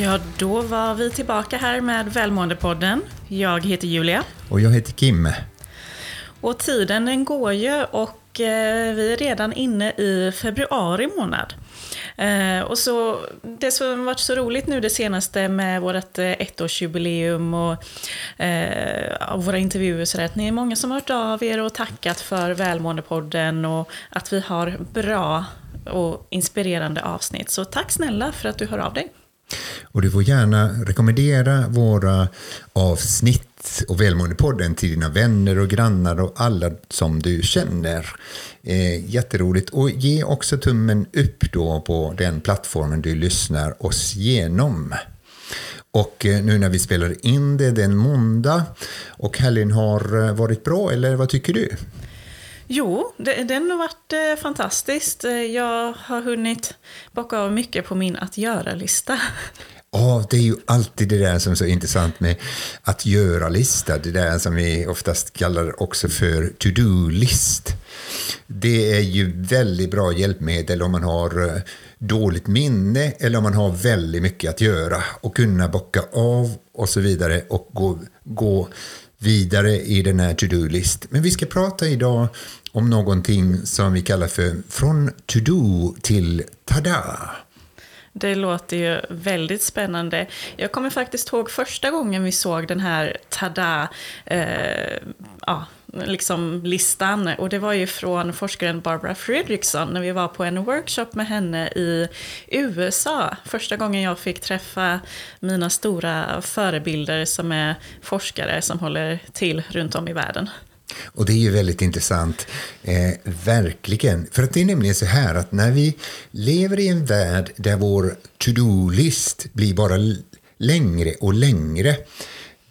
Ja, då var vi tillbaka här med Välmåendepodden. Jag heter Julia. Och jag heter Kim. Och tiden den går ju och eh, vi är redan inne i februari månad. Eh, och så, det som har varit så roligt nu det senaste med vårt eh, ettårsjubileum och, och våra intervjuer så att ni är många som har hört av er och tackat för Välmåendepodden och att vi har bra och inspirerande avsnitt. Så tack snälla för att du hör av dig. Och du får gärna rekommendera våra avsnitt och Välmåendepodden till dina vänner och grannar och alla som du känner. Eh, jätteroligt. Och ge också tummen upp då på den plattformen du lyssnar oss genom. Och eh, nu när vi spelar in det den måndag och helgen har eh, varit bra, eller vad tycker du? Jo, det, den har varit eh, fantastiskt. Eh, jag har hunnit bocka av mycket på min att göra-lista. Oh, det är ju alltid det där som är så intressant med att göra-lista. Det där som vi oftast kallar också för to-do-list. Det är ju väldigt bra hjälpmedel om man har eh, dåligt minne eller om man har väldigt mycket att göra och kunna bocka av och så vidare och gå, gå vidare i den här to-do-list. Men vi ska prata idag om någonting som vi kallar för från to-do till tada. Det låter ju väldigt spännande. Jag kommer faktiskt ihåg första gången vi såg den här tada, eh, ja, liksom listan. Och det var ju från forskaren Barbara Fredrickson när vi var på en workshop med henne i USA. Första gången jag fick träffa mina stora förebilder som är forskare som håller till runt om i världen. Och det är ju väldigt intressant, eh, verkligen. För att det är nämligen så här att när vi lever i en värld där vår to-do-list blir bara längre och längre,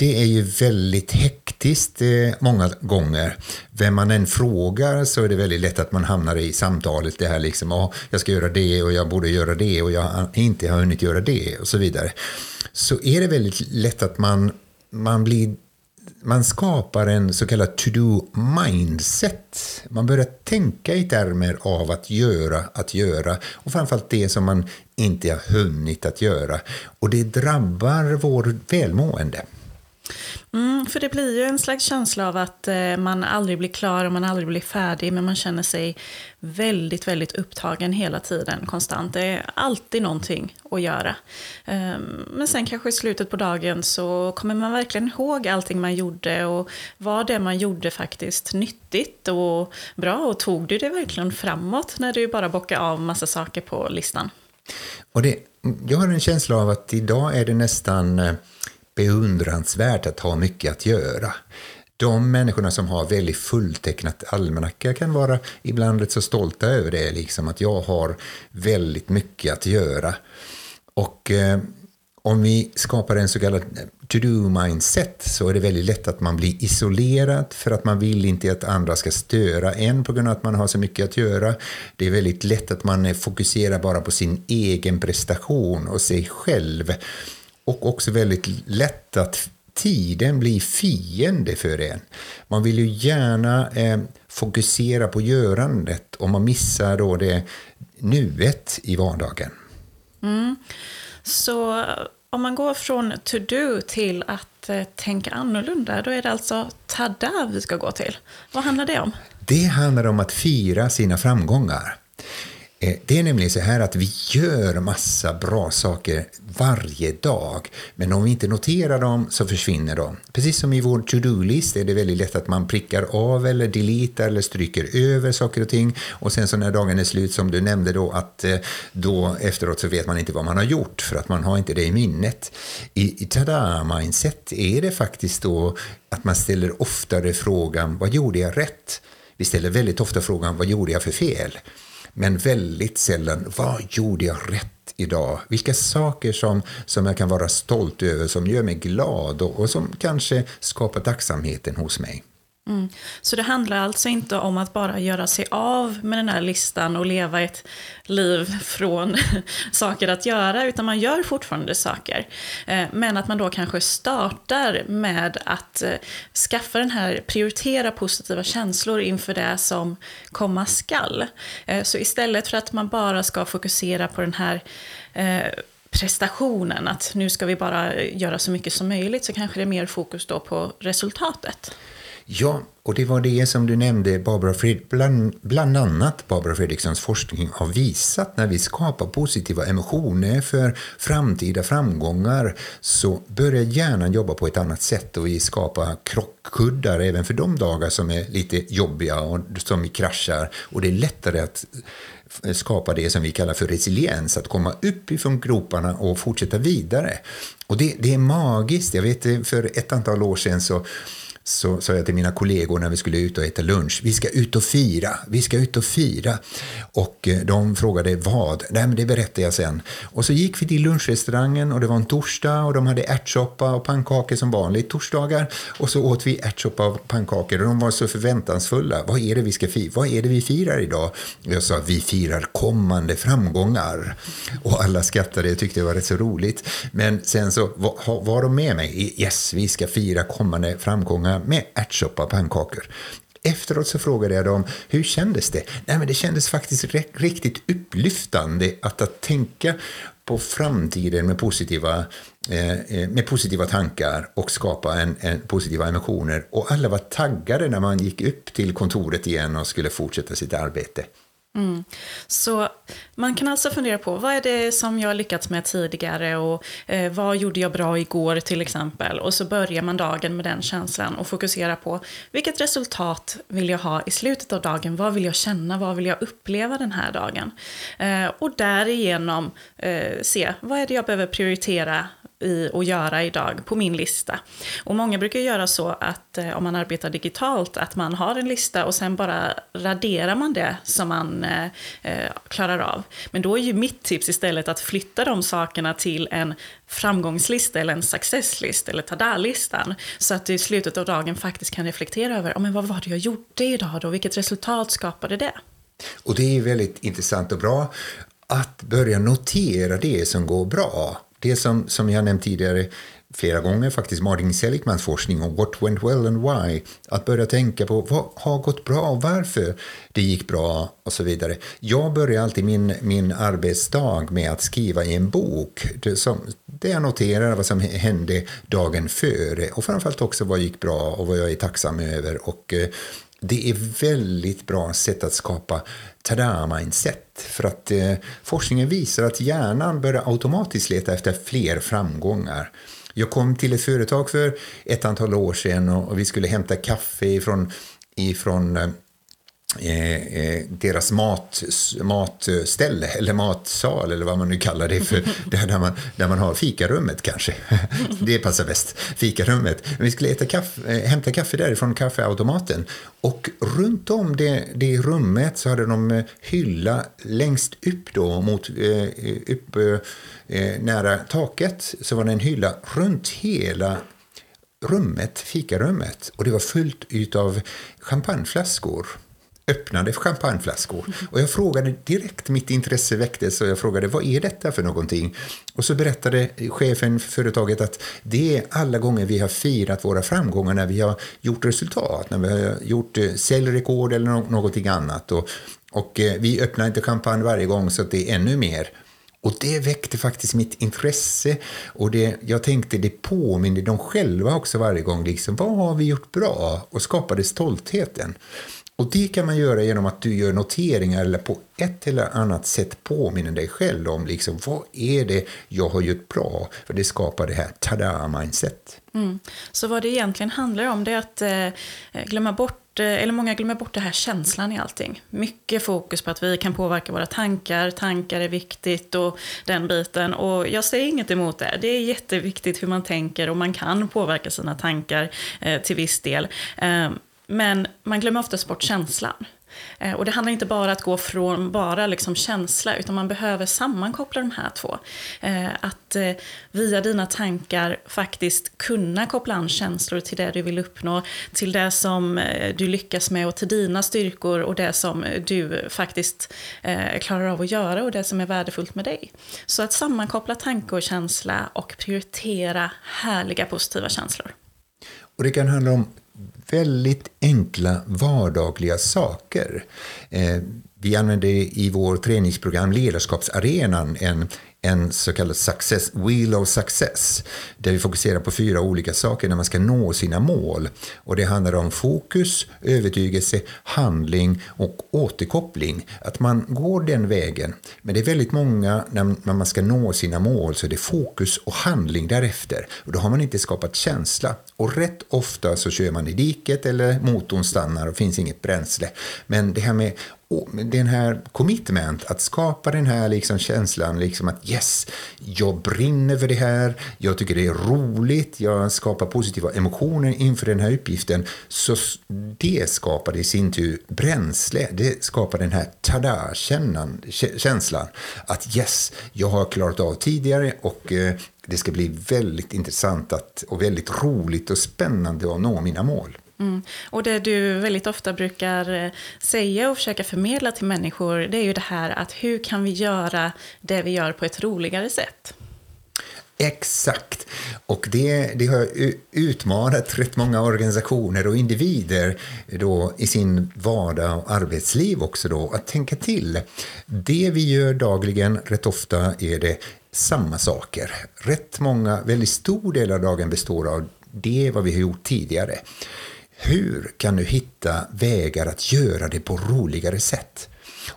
det är ju väldigt hektiskt eh, många gånger. Vem man än frågar så är det väldigt lätt att man hamnar i samtalet, det här liksom, ah, jag ska göra det och jag borde göra det och jag har inte har hunnit göra det och så vidare. Så är det väldigt lätt att man, man blir man skapar en så kallad to-do mindset. Man börjar tänka i termer av att göra, att göra och framförallt det som man inte har hunnit att göra. Och det drabbar vår välmående. Mm, för det blir ju en slags känsla av att eh, man aldrig blir klar och man aldrig blir färdig, men man känner sig väldigt, väldigt upptagen hela tiden, konstant. Det är alltid någonting att göra. Eh, men sen kanske i slutet på dagen så kommer man verkligen ihåg allting man gjorde och var det man gjorde faktiskt nyttigt och bra och tog du det verkligen framåt när du bara bockade av massa saker på listan? Och det, jag har en känsla av att idag är det nästan eh, beundransvärt att ha mycket att göra. De människorna som har väldigt fulltecknat almanacka kan vara ibland rätt så stolta över det, liksom att jag har väldigt mycket att göra. Och eh, om vi skapar en så kallad to-do-mindset så är det väldigt lätt att man blir isolerad för att man vill inte att andra ska störa en på grund av att man har så mycket att göra. Det är väldigt lätt att man fokuserar bara på sin egen prestation och sig själv och också väldigt lätt att tiden blir fiende för en. Man vill ju gärna eh, fokusera på görandet och man missar då det nuet i vardagen. Mm. Så om man går från to-do till att eh, tänka annorlunda, då är det alltså tada vi ska gå till. Vad handlar det om? Det handlar om att fira sina framgångar. Eh, det är nämligen så här att vi gör massa bra saker varje dag, men om vi inte noterar dem så försvinner de. Precis som i vår to-do-list är det väldigt lätt att man prickar av eller deletar eller stryker över saker och ting och sen så när dagen är slut, som du nämnde då, att eh, då efteråt så vet man inte vad man har gjort för att man har inte det i minnet. I, i tada-mindset är det faktiskt då att man ställer oftare frågan vad gjorde jag rätt? Vi ställer väldigt ofta frågan vad gjorde jag för fel? Men väldigt sällan, vad gjorde jag rätt idag? Vilka saker som, som jag kan vara stolt över, som gör mig glad och, och som kanske skapar tacksamheten hos mig. Mm. Så det handlar alltså inte om att bara göra sig av med den här listan och leva ett liv från saker att göra, utan man gör fortfarande saker. Eh, men att man då kanske startar med att eh, skaffa den här, prioritera positiva känslor inför det som komma skall. Eh, så istället för att man bara ska fokusera på den här prestationen, att nu ska vi bara göra så mycket som möjligt, så kanske det är mer fokus då på resultatet. Ja, och det var det som du nämnde, Barbara Fred, bland, bland annat Barbara Fredrikssons forskning har visat när vi skapar positiva emotioner för framtida framgångar så börjar hjärnan jobba på ett annat sätt och vi skapar krockkuddar även för de dagar som är lite jobbiga och som vi kraschar och det är lättare att skapa det som vi kallar för resiliens, att komma upp ifrån groparna och fortsätta vidare. Och det, det är magiskt. Jag vet för ett antal år sedan så så sa jag till mina kollegor när vi skulle ut och äta lunch, vi ska ut och fira, vi ska ut och fira. Och eh, de frågade vad? Nej, men det berättar jag sen. Och så gick vi till lunchrestaurangen och det var en torsdag och de hade ärtsoppa och pannkakor som vanligt torsdagar. Och så åt vi ärtsoppa och pannkakor och de var så förväntansfulla. Vad är det vi ska fira? Vad är det vi firar idag? Jag sa, vi firar kommande framgångar. Och alla skrattade och tyckte det var rätt så roligt. Men sen så var de med mig. Yes, vi ska fira kommande framgångar Eh, med ärtsoppa och pannkakor. Efteråt så frågade jag dem, hur kändes det? Nej, men det kändes faktiskt riktigt upplyftande att, att tänka på framtiden med positiva, eh, eh, med positiva tankar och skapa en, en, positiva emotioner. Och alla var taggade när man gick upp till kontoret igen och skulle fortsätta sitt arbete. Mm. Så man kan alltså fundera på vad är det som jag lyckats med tidigare och eh, vad gjorde jag bra igår till exempel. Och så börjar man dagen med den känslan och fokusera på vilket resultat vill jag ha i slutet av dagen. Vad vill jag känna, vad vill jag uppleva den här dagen. Eh, och därigenom eh, se vad är det jag behöver prioritera i att göra idag på min lista. Och många brukar göra så att eh, om man arbetar digitalt att man har en lista och sen bara raderar man det som man eh, eh klarar av. Men då är ju mitt tips istället att flytta de sakerna till en framgångslista eller en successlist eller tada-listan. Så att du i slutet av dagen faktiskt kan reflektera över oh, men vad var det jag gjorde idag då, vilket resultat skapade det? Och det är väldigt intressant och bra att börja notera det som går bra det som, som jag nämnt tidigare flera gånger, faktiskt Martin Seligmans forskning om what went well and why. Att börja tänka på vad har gått bra och varför det gick bra och så vidare. Jag börjar alltid min, min arbetsdag med att skriva i en bok det som, där jag noterar vad som hände dagen före och framförallt också vad gick bra och vad jag är tacksam över. Och, eh, det är väldigt bra sätt att skapa tada-mindset. För att eh, forskningen visar att hjärnan börjar automatiskt leta efter fler framgångar. Jag kom till ett företag för ett antal år sedan och, och vi skulle hämta kaffe ifrån, ifrån eh, eh, Eh, deras mat, matställe eller matsal eller vad man nu kallar det för, där, man, där man har fikarummet kanske. Det passar bäst, fikarummet. Vi skulle äta kaffe, eh, hämta kaffe därifrån kaffeautomaten och runt om det, det rummet så hade de hylla längst upp då mot upp, nära taket så var det en hylla runt hela rummet, fikarummet och det var fullt av champagneflaskor öppnade champagneflaskor. Och jag frågade direkt, mitt intresse väcktes och jag frågade vad är detta för någonting? Och så berättade chefen för företaget att det är alla gånger vi har firat våra framgångar när vi har gjort resultat, när vi har gjort eh, säljrekord eller någonting annat. Och, och eh, vi öppnar inte champagne varje gång så att det är ännu mer. Och det väckte faktiskt mitt intresse och det, jag tänkte det påminner dem själva också varje gång. Liksom, vad har vi gjort bra? Och skapade stoltheten. Och det kan man göra genom att du gör noteringar eller på ett eller annat sätt påminner dig själv om liksom, vad är det jag har gjort bra? För det skapar det här tada-mindset. Mm. Så vad det egentligen handlar om det är att eh, glömma bort eh, eller många glömmer bort det här känslan i allting. Mycket fokus på att vi kan påverka våra tankar, tankar är viktigt och den biten. Och jag säger inget emot det. Det är jätteviktigt hur man tänker och man kan påverka sina tankar eh, till viss del. Ehm, men man glömmer oftast bort känslan. Eh, och det handlar inte bara om att gå från bara liksom känsla, utan man behöver sammankoppla de här två. Eh, att eh, via dina tankar faktiskt kunna koppla an känslor till det du vill uppnå, till det som du lyckas med och till dina styrkor och det som du faktiskt klarar av att göra och det som är värdefullt med dig. Så att sammankoppla tanke och känsla och prioritera härliga positiva känslor. Och det kan handla om väldigt enkla vardagliga saker. Eh, vi använder i vår träningsprogram Ledarskapsarenan en en så kallad success, wheel of success, där vi fokuserar på fyra olika saker när man ska nå sina mål. Och det handlar om fokus, övertygelse, handling och återkoppling. Att man går den vägen. Men det är väldigt många, när man ska nå sina mål, så är det fokus och handling därefter. Och då har man inte skapat känsla. Och rätt ofta så kör man i diket eller motorn stannar och finns inget bränsle. Men det här med den här commitment, att skapa den här liksom känslan liksom att yes, jag brinner för det här, jag tycker det är roligt, jag skapar positiva emotioner inför den här uppgiften, så det skapar i sin tur bränsle, det skapar den här tada-känslan att yes, jag har klarat av tidigare och eh, det ska bli väldigt intressant att, och väldigt roligt och spännande att nå mina mål. Mm. Och det du väldigt ofta brukar eh, säga och försöka förmedla till människor, det är ju det här att hur kan vi göra det vi gör på ett roligare sätt? Exakt. Och det, det har utmanat rätt många organisationer och individer då i sin vardag och arbetsliv också då, att tänka till. Det vi gör dagligen, rätt ofta är det samma saker. Rätt många, väldigt stor del av dagen består av det vad vi har gjort tidigare. Hur kan du hitta vägar att göra det på roligare sätt?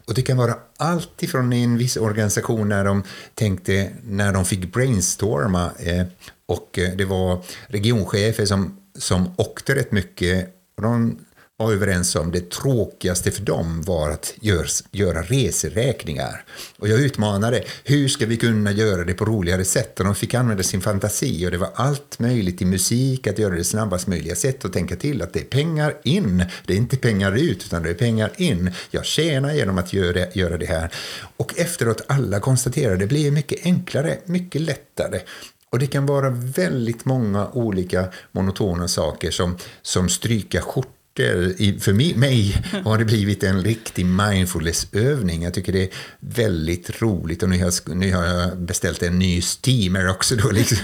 Och det kan vara allt ifrån en viss organisation när de tänkte, när de fick brainstorma eh, och eh, det var regionchefer som, som åkte rätt mycket och de var överens om det tråkigaste för dem var att gör, göra reseräkningar. Och jag utmanade, hur ska vi kunna göra det på roligare sätt? Och de fick använda sin fantasi och det var allt möjligt i musik, att göra det snabbast möjliga sätt och tänka till att det är pengar in, det är inte pengar ut utan det är pengar in. Jag tjänar genom att göra, göra det här. Och efteråt alla konstaterade, det blir mycket enklare, mycket lättare. Och det kan vara väldigt många olika monotona saker som, som stryka skjortan för mig har det blivit en riktig mindfulness-övning. Jag tycker det är väldigt roligt och nu har jag, nu har jag beställt en ny steamer också. Då, liksom.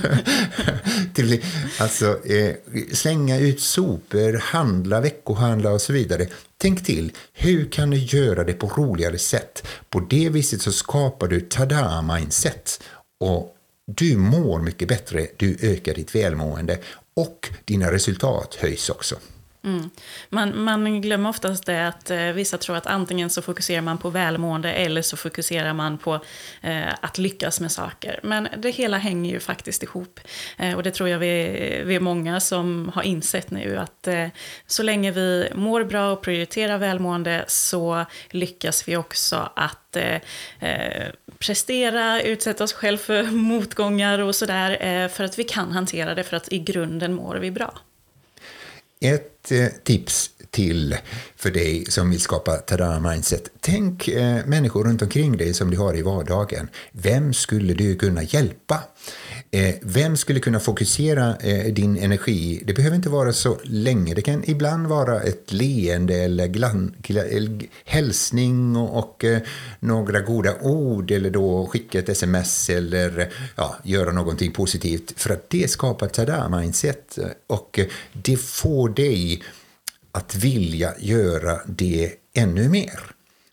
alltså, eh, slänga ut sopor, handla, veckohandla och så vidare. Tänk till, hur kan du göra det på roligare sätt? På det viset så skapar du tada-mindset och du mår mycket bättre, du ökar ditt välmående och dina resultat höjs också. Mm. Man, man glömmer oftast det att eh, vissa tror att antingen så fokuserar man på välmående eller så fokuserar man på eh, att lyckas med saker. Men det hela hänger ju faktiskt ihop. Eh, och det tror jag vi, vi är många som har insett nu att eh, så länge vi mår bra och prioriterar välmående så lyckas vi också att eh, eh prestera, utsätta oss själva för motgångar och sådär. Eh, för att vi kan hantera det för att i grunden mår vi bra. Ett ett eh, tips till för dig som vill skapa tada mindset. Tänk eh, människor runt omkring dig som du har i vardagen. Vem skulle du kunna hjälpa? Eh, vem skulle kunna fokusera eh, din energi? Det behöver inte vara så länge. Det kan ibland vara ett leende eller glan, hälsning och, och eh, några goda ord eller då skicka ett sms eller ja, göra någonting positivt för att det skapar tada-mindset eh, och eh, det får dig att vilja göra det ännu mer.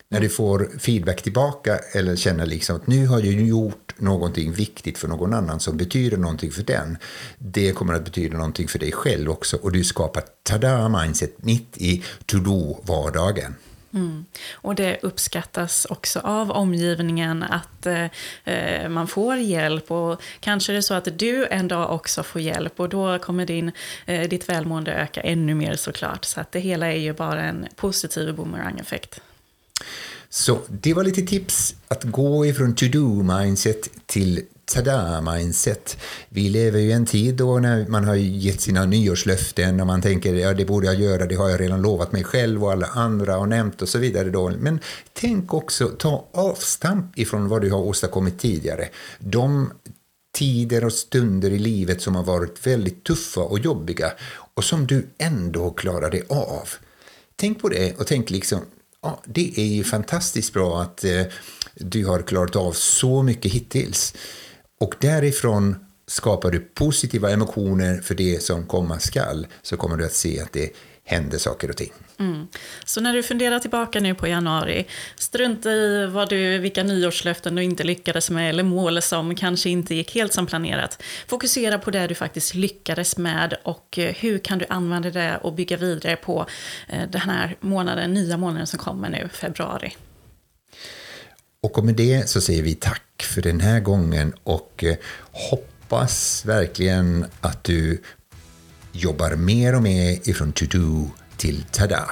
När du får feedback tillbaka eller känner liksom att nu har jag gjort någonting viktigt för någon annan som betyder någonting för den. Det kommer att betyda någonting för dig själv också och du skapar tada mindset mitt i to-do-vardagen. Mm. Och det uppskattas också av omgivningen att eh, eh, man får hjälp och kanske är det så att du en dag också får hjälp och då kommer din, eh, ditt välmående öka ännu mer såklart. Så att det hela är ju bara en positiv boomerang-effekt. Så det var lite tips att gå ifrån to-do-mindset till tada-mindset. Vi lever ju i en tid då när man har gett sina nyårslöften och man tänker ja det borde jag göra, det har jag redan lovat mig själv och alla andra och nämnt och så vidare. Då. Men tänk också, ta avstamp ifrån vad du har åstadkommit tidigare. De tider och stunder i livet som har varit väldigt tuffa och jobbiga och som du ändå klarade av. Tänk på det och tänk liksom, ja, det är ju fantastiskt bra att eh, du har klarat av så mycket hittills. Och därifrån skapar du positiva emotioner för det som komma skall så kommer du att se att det händer saker och ting. Mm. Så när du funderar tillbaka nu på januari, strunta i vad du, vilka nyårslöften du inte lyckades med eller mål som kanske inte gick helt som planerat. Fokusera på det du faktiskt lyckades med och eh, hur kan du använda det och bygga vidare på eh, den här månaden, nya månaden som kommer nu, februari. Och med det så säger vi tack för den här gången och eh, hoppas verkligen att du jobbar mer och mer ifrån to-do till tada.